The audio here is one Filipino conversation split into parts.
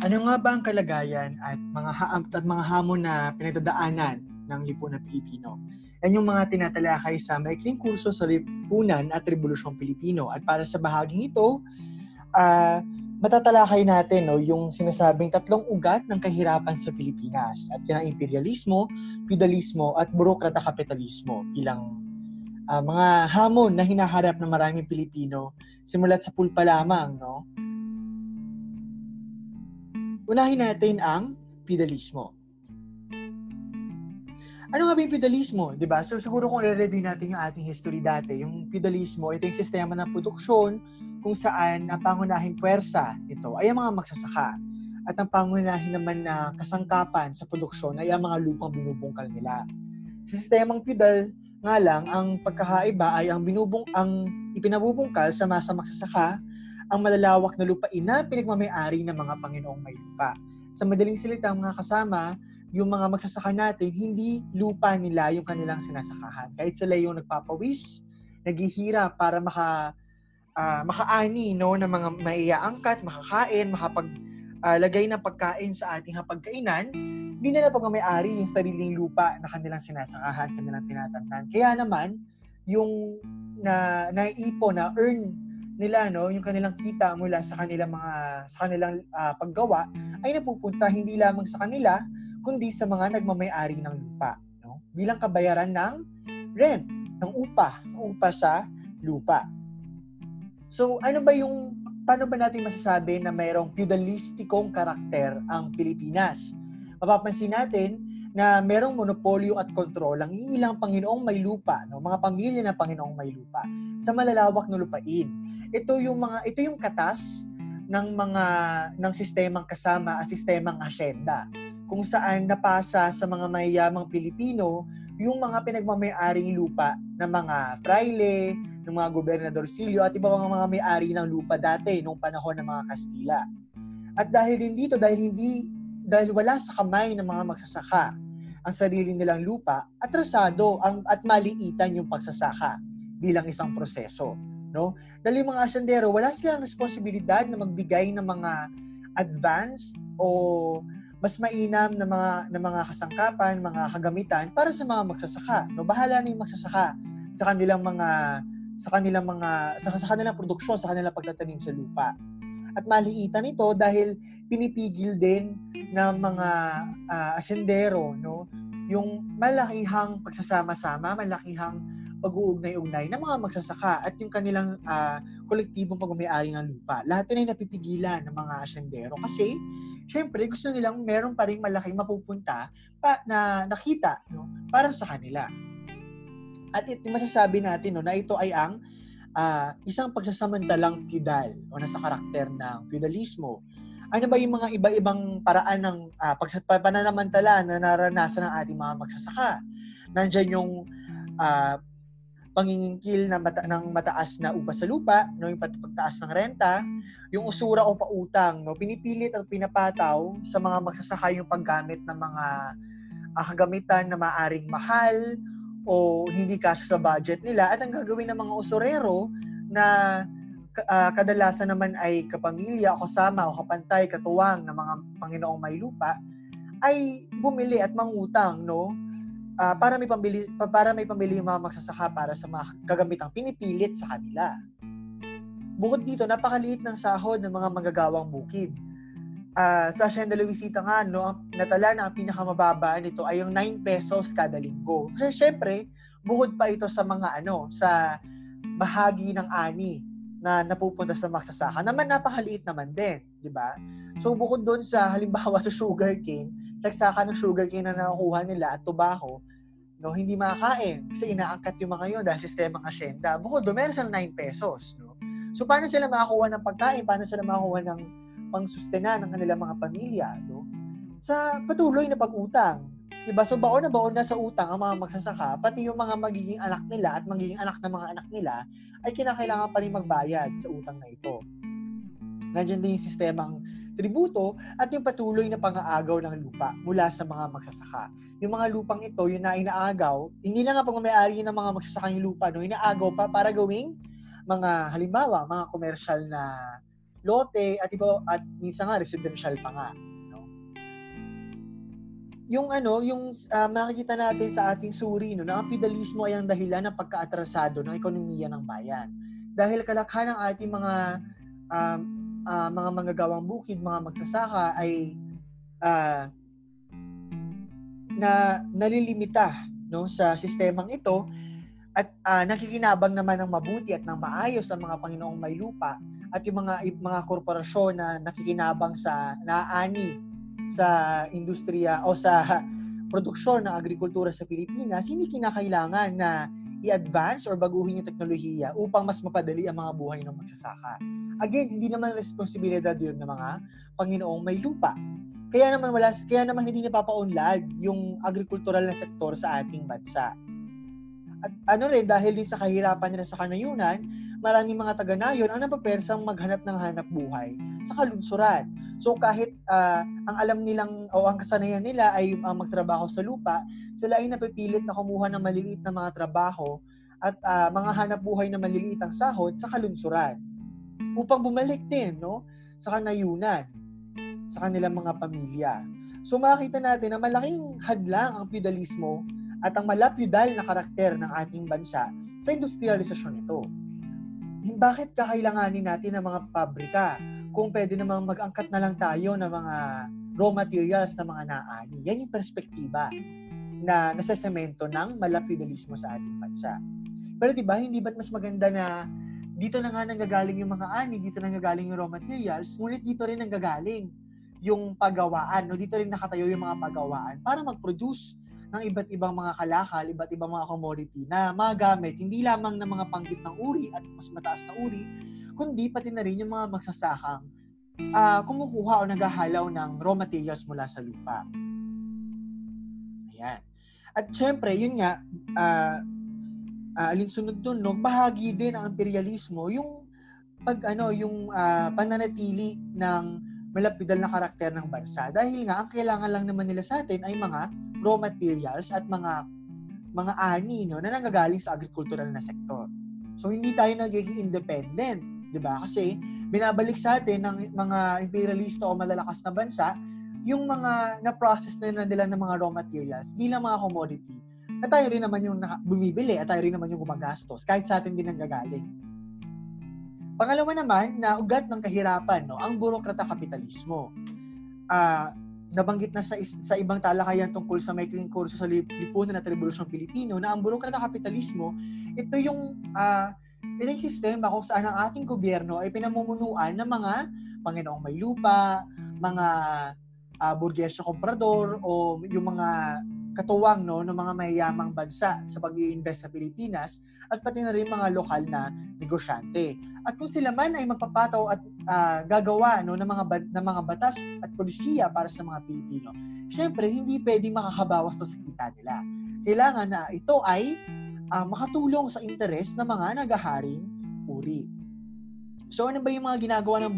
Ano nga ba ang kalagayan at mga ha- at mga hamon na pinagdadaanan ng lipunan Pilipino? Yan yung mga tinatalakay sa maikling kurso sa Lipunan at Rebolusyong Pilipino. At para sa bahaging ito, uh, matatalakay natin no, yung sinasabing tatlong ugat ng kahirapan sa Pilipinas at yan ang imperialismo, feudalismo at burokrata kapitalismo bilang uh, mga hamon na hinaharap ng maraming Pilipino simulat sa pulpa lamang. No? Unahin natin ang feudalismo. Ano nga ba yung feudalismo? Di ba? So siguro kung i-review natin yung ating history dati, yung feudalismo, ito yung sistema ng produksyon kung saan ang pangunahing puwersa ito ay ang mga magsasaka. At ang pangunahin naman na kasangkapan sa produksyon ay ang mga lupang binubungkal nila. Sa sistemang feudal nga lang, ang pagkakaiba ay ang binubong ang ipinabubungkal sa masa magsasaka ang malalawak na lupain na pinagmamayari ng mga Panginoong may lupa. Sa madaling salita, mga kasama, yung mga magsasaka natin, hindi lupa nila yung kanilang sinasakahan. Kahit sila yung nagpapawis, naghihira para maka, uh, makaani no, ng mga maiaangkat, makakain, makapaglagay uh, ng pagkain sa ating hapagkainan, hindi nila pagmamayari yung sariling lupa na kanilang sinasakahan, kanilang tinatamnan. Kaya naman, yung na naiipon, na earn nila no yung kanilang kita mula sa kanilang mga sa kanilang uh, paggawa ay napupunta hindi lamang sa kanila kundi sa mga nagmamay-ari ng lupa no bilang kabayaran ng rent ng upa ng upa sa lupa so ano ba yung paano ba natin masasabi na mayroong feudalistikong karakter ang Pilipinas mapapansin natin na merong monopolyo at kontrol ang ilang Panginoong may lupa, no? mga pamilya ng Panginoong may lupa sa malalawak na lupain. Ito yung mga ito yung katas ng mga ng sistemang kasama at sistemang asyenda kung saan napasa sa mga mayayamang Pilipino yung mga pinagmamayari lupa ng mga fraile, ng mga gobernadorsilyo at iba mga mga may-ari ng lupa dati nung panahon ng mga Kastila. At dahil hindi to, dahil hindi dahil wala sa kamay ng mga magsasaka ang sarili nilang lupa, atrasado ang, at maliitan yung pagsasaka bilang isang proseso. No? Dahil yung mga asyendero, wala silang responsibilidad na magbigay ng mga advanced o mas mainam na mga na mga kasangkapan, mga kagamitan para sa mga magsasaka. No, bahala na yung magsasaka sa kanilang mga sa kanilang mga sa, sa kanilang produksyon, sa kanilang pagtatanim sa lupa. At maliitan ito dahil pinipigil din ng mga uh, asyendero, no? Yung malakihang pagsasama-sama, malakihang pag-uugnay-ugnay ng mga magsasaka at yung kanilang uh, kolektibong pagmamayari ng lupa. Lahat yun ay napipigilan ng mga asyendero kasi syempre gusto nilang meron pa rin malaking mapupunta pa, na nakita no, para sa kanila. At ito masasabi natin no, na ito ay ang uh, isang pagsasamantalang feudal o nasa karakter ng feudalismo. Ano ba yung mga iba-ibang paraan ng uh, pananamantala na naranasan ng ating mga magsasaka? Nandiyan yung uh, pangingingkil na mata, ng mataas na upa sa lupa, no, yung pagtaas ng renta, yung usura o pautang, no, pinipilit at pinapataw sa mga magsasaka yung paggamit ng mga uh, kagamitan na maaring mahal o hindi kasya sa budget nila. At ang gagawin ng mga usurero na uh, kadalasan naman ay kapamilya, kasama o kapantay, katuwang ng mga Panginoong may lupa ay bumili at mangutang no uh, para may pambili para may pambili yung mga magsasaka para sa mga kagamitang pinipilit sa kanila. Bukod dito, napakaliit ng sahod ng mga magagawang bukid uh, sa Hacienda Luisita nga, no, natala na ang pinakamababa nito ay yung 9 pesos kada linggo. Kasi syempre, bukod pa ito sa mga ano, sa bahagi ng ani na napupunta sa magsasaka, naman napakaliit naman din, di ba? So bukod doon sa halimbawa sa sugarcane, sagsaka ng sugarcane na nakukuha nila at tobacco, no, hindi makakain kasi inaangkat yung mga yon dahil sistemang asyenda. Bukod doon, meron silang 9 pesos, no? So paano sila makakuha ng pagkain? Paano sila makakuha ng pangsustena ng kanilang mga pamilya no? sa patuloy na pag-utang. Diba? So baon na baon na sa utang ang mga magsasaka, pati yung mga magiging anak nila at magiging anak ng mga anak nila ay kinakailangan pa rin magbayad sa utang na ito. Nandiyan din yung sistemang tributo at yung patuloy na pang-aagaw ng lupa mula sa mga magsasaka. Yung mga lupang ito, yung na inaagaw, hindi na nga pag may-ari ng mga magsasaka yung lupa, no, inaagaw pa para gawing mga halimbawa, mga commercial na lote at iba at minsan nga residential pa nga no yung ano yung uh, makikita natin sa ating suri no na ang feudalismo ay ang dahilan ng pagkaatrasado ng ekonomiya ng bayan dahil kalakhan ng ating mga uh, uh, mga manggagawang bukid mga magsasaka ay uh, na nalilimita no sa sistemang ito at uh, nakikinabang naman ng mabuti at ng maayos ang mga Panginoong may lupa at yung mga mga korporasyon na nakikinabang sa naani sa industriya o sa produksyon ng agrikultura sa Pilipinas, hindi kinakailangan na i-advance or baguhin yung teknolohiya upang mas mapadali ang mga buhay ng magsasaka. Again, hindi naman responsibilidad yun ng mga Panginoong may lupa. Kaya naman wala kaya naman hindi napapaunlad yung agrikultural na sektor sa ating bansa. At ano rin, dahil din sa kahirapan nila sa kanayunan, maraming mga taga-nayon ang napapersang maghanap ng hanap buhay sa kalunsuran. So kahit uh, ang alam nilang o ang kasanayan nila ay uh, magtrabaho sa lupa, sila ay napipilit na kumuha ng maliliit na mga trabaho at uh, mga hanap buhay na maliliit ang sahod sa kalunsuran upang bumalik din no sa kanayunan sa kanilang mga pamilya. So makita natin na malaking hadlang ang feudalismo at ang malapyudal na karakter ng ating bansa sa industrialisasyon nito. Bakit kakailanganin natin ng mga pabrika kung pwede namang mag-angkat na lang tayo ng mga raw materials na mga naani? Yan yung perspektiba na nasasemento ng malapyudalismo sa ating bansa. Pero 'di ba, hindi ba't mas maganda na dito na nga nanggagaling yung mga ani, dito na nanggagaling yung raw materials, ngunit dito rin nanggagaling yung pagawaan, no? dito rin nakatayo yung mga pagawaan para mag-produce ng iba't ibang mga kalakal, iba't ibang mga commodity na magamit hindi lamang ng mga panggit ng uri at mas mataas na uri, kundi pati na rin yung mga magsasakang uh, kumukuha o naghahalaw ng raw materials mula sa lupa. Ayan. At syempre, yun nga, uh, uh, alinsunod dun, no, bahagi din ng imperialismo yung pag ano yung uh, pananatili ng malapidal na karakter ng bansa dahil nga ang kailangan lang naman nila sa atin ay mga raw materials at mga mga ani no na nanggagaling sa agricultural na sektor. So hindi tayo nagiging independent, 'di ba? Kasi binabalik sa atin ng mga imperialista o malalakas na bansa yung mga na-process na nila ng mga raw materials bilang mga commodity na tayo rin naman yung bumibili at tayo rin naman yung gumagastos kahit sa atin din ang gagaling. Pangalawa naman, na ugat ng kahirapan, no, ang burokrata kapitalismo. Uh, nabanggit na sa, sa ibang talakayan tungkol sa maikling kurso sa lipunan at revolusyon Pilipino na ang burokrata kapitalismo, ito yung uh, ito yung sistema kung saan ang ating gobyerno ay pinamumunuan ng mga Panginoong may lupa, mga uh, burgesyo komprador o yung mga katuwang no ng mga mayayamang bansa sa pag-iinvest sa Pilipinas at pati na rin mga lokal na negosyante. At kung sila man ay magpapataw at uh, gagawa no ng mga ng mga batas at polisiya para sa mga Pilipino, syempre hindi pwedeng makakabawas to sa kita nila. Kailangan na ito ay uh, makatulong sa interes ng mga nagaharing uri. So ano ba yung mga ginagawa ng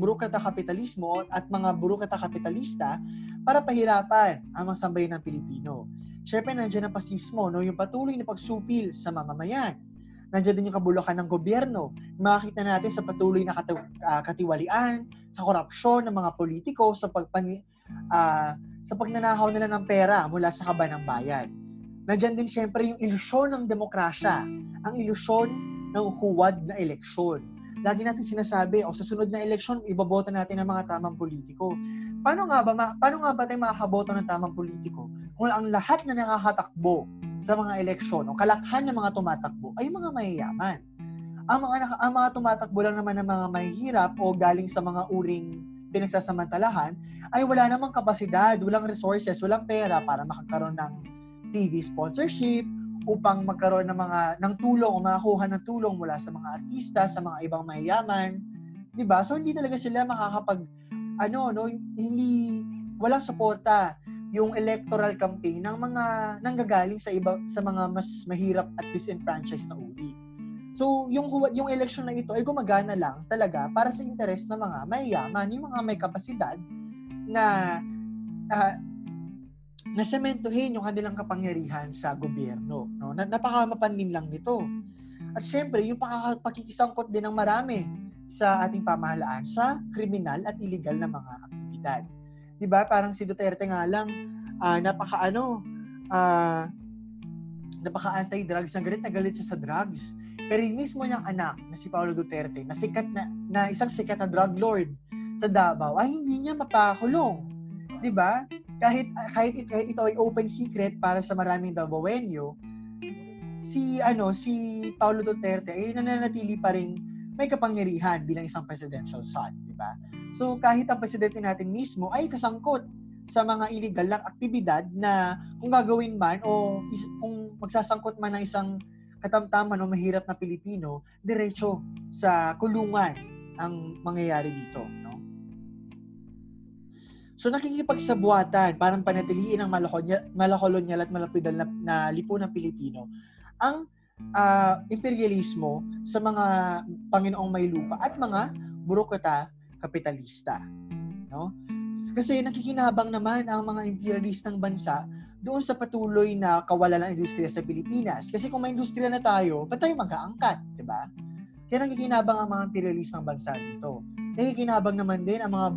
burokrata kapitalismo at mga burokrata kapitalista para pahirapan ang mga ng Pilipino? Siyempre, nandiyan ang pasismo, no? yung patuloy na pagsupil sa mamamayan. Nandiyan din yung kabulukan ng gobyerno. Makikita natin sa patuloy na kati- uh, katiwalian, sa korupsyon ng mga politiko, sa pagpani uh, sa pagnanakaw nila ng pera mula sa kaba ng bayan. Nandiyan din siyempre yung ilusyon ng demokrasya, ang ilusyon ng huwad na eleksyon lagi natin sinasabi, o sa sunod na eleksyon, iboboto natin ang mga tamang politiko. Paano nga ba, ma- paano nga ba tayo makakaboto ng tamang politiko kung ang lahat na nakakatakbo sa mga eleksyon o kalakhan ng mga tumatakbo ay mga mayayaman? Ang mga, ang mga tumatakbo lang naman ng mga mahihirap o galing sa mga uring pinagsasamantalahan ay wala namang kapasidad, walang resources, walang pera para makakaroon ng TV sponsorship, upang magkaroon ng mga ng tulong o makakuha ng tulong mula sa mga artista, sa mga ibang mayayaman, 'di ba? So hindi talaga sila makakapag ano no, hindi walang suporta yung electoral campaign ng mga nanggagaling sa iba sa mga mas mahirap at disenfranchised na uri. So, yung yung election na ito ay gumagana lang talaga para sa interes ng mga mayayaman, yung mga may kapasidad na uh, nasementohin yung kanilang kapangyarihan sa gobyerno. No? Na, napakamapanlin lang nito. At syempre, yung pakikisangkot din ng marami sa ating pamahalaan sa kriminal at illegal na mga aktibidad. 'Di ba? Parang si Duterte nga lang uh, napaka ano uh, napaka anti-drugs, na galit na galit siya sa drugs. Pero yung mismo niyang anak na si Paolo Duterte, na sikat na, na isang sikat na drug lord sa Davao, ay hindi niya mapakulong. 'Di ba? Kahit kahit, kahit ito ay open secret para sa maraming Davaoenyo, si ano si Paulo Duterte ay nananatili pa rin may kapangyarihan bilang isang presidential son, di ba? So kahit ang presidente natin mismo ay kasangkot sa mga illegal na aktibidad na kung gagawin man o is, kung magsasangkot man ng isang katamtaman o mahirap na Pilipino, diretso sa kulungan ang mangyayari dito. No? So nakikipagsabuatan parang panatiliin ang malakolonyal at malapidal na, na lipunang Pilipino ang uh, imperialismo sa mga Panginoong may lupa at mga burokrata kapitalista. No? Kasi nakikinabang naman ang mga imperialistang bansa doon sa patuloy na kawalan ng industriya sa Pilipinas. Kasi kung may industriya na tayo, ba't tayo mag-aangkat? di ba? Kaya nakikinabang ang mga imperialistang bansa dito. Nakikinabang naman din ang mga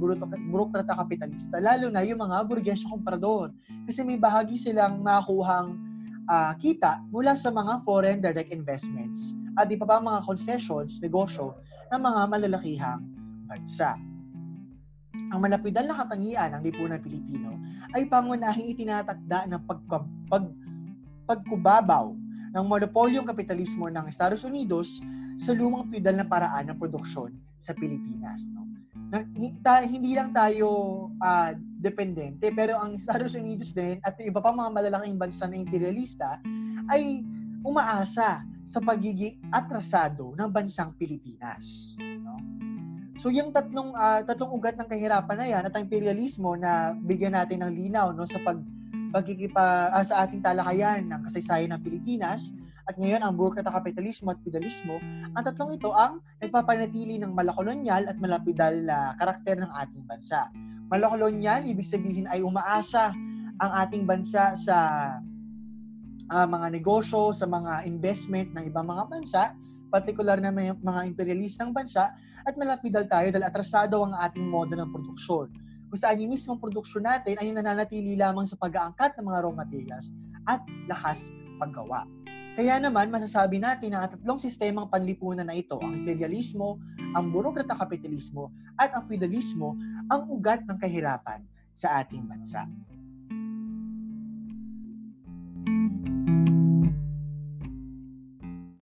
burokrata kapitalista, lalo na yung mga burgesyo komprador. Kasi may bahagi silang makuhang uh, kita mula sa mga foreign direct investments at iba pa mga concessions, negosyo ng mga malalakihang bansa. Ang malapidal na katangian ng lipunan Pilipino ay pangunahing itinatakda ng pag, pag, pagkubabaw ng monopolyong kapitalismo ng Estados Unidos sa lumang pidal na paraan ng produksyon sa Pilipinas. No? Na, hindi lang tayo uh, dependente. Pero ang Estados Unidos din at iba pa mga malalaking bansa na imperialista ay umaasa sa pagiging atrasado ng bansang Pilipinas. No? So yung tatlong uh, tatlong ugat ng kahirapan na yan at ang imperialismo na bigyan natin ng linaw no sa pag pagkikipa uh, sa ating talakayan ng kasaysayan ng Pilipinas at ngayon ang burokrata kapitalismo at feudalismo, ang tatlong ito ang nagpapanatili ng malakolonyal at malapidal na karakter ng ating bansa. Malakolonyal, ibig sabihin ay umaasa ang ating bansa sa uh, mga negosyo, sa mga investment ng ibang mga bansa, partikular na may mga imperialistang bansa, at malapidal tayo dahil atrasado ang ating modo ng produksyon. Kung saan yung mismong produksyon natin ay nananatili lamang sa pag-aangkat ng mga raw materials at lakas paggawa. Kaya naman, masasabi natin na ang tatlong sistemang panlipunan na ito, ang imperialismo, ang burokrata kapitalismo, at ang feudalismo, ang ugat ng kahirapan sa ating bansa.